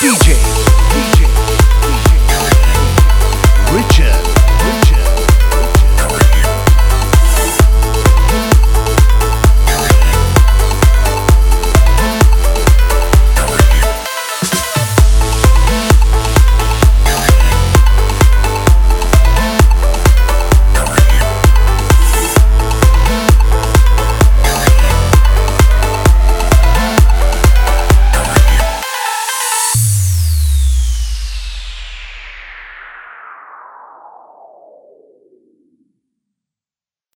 DJ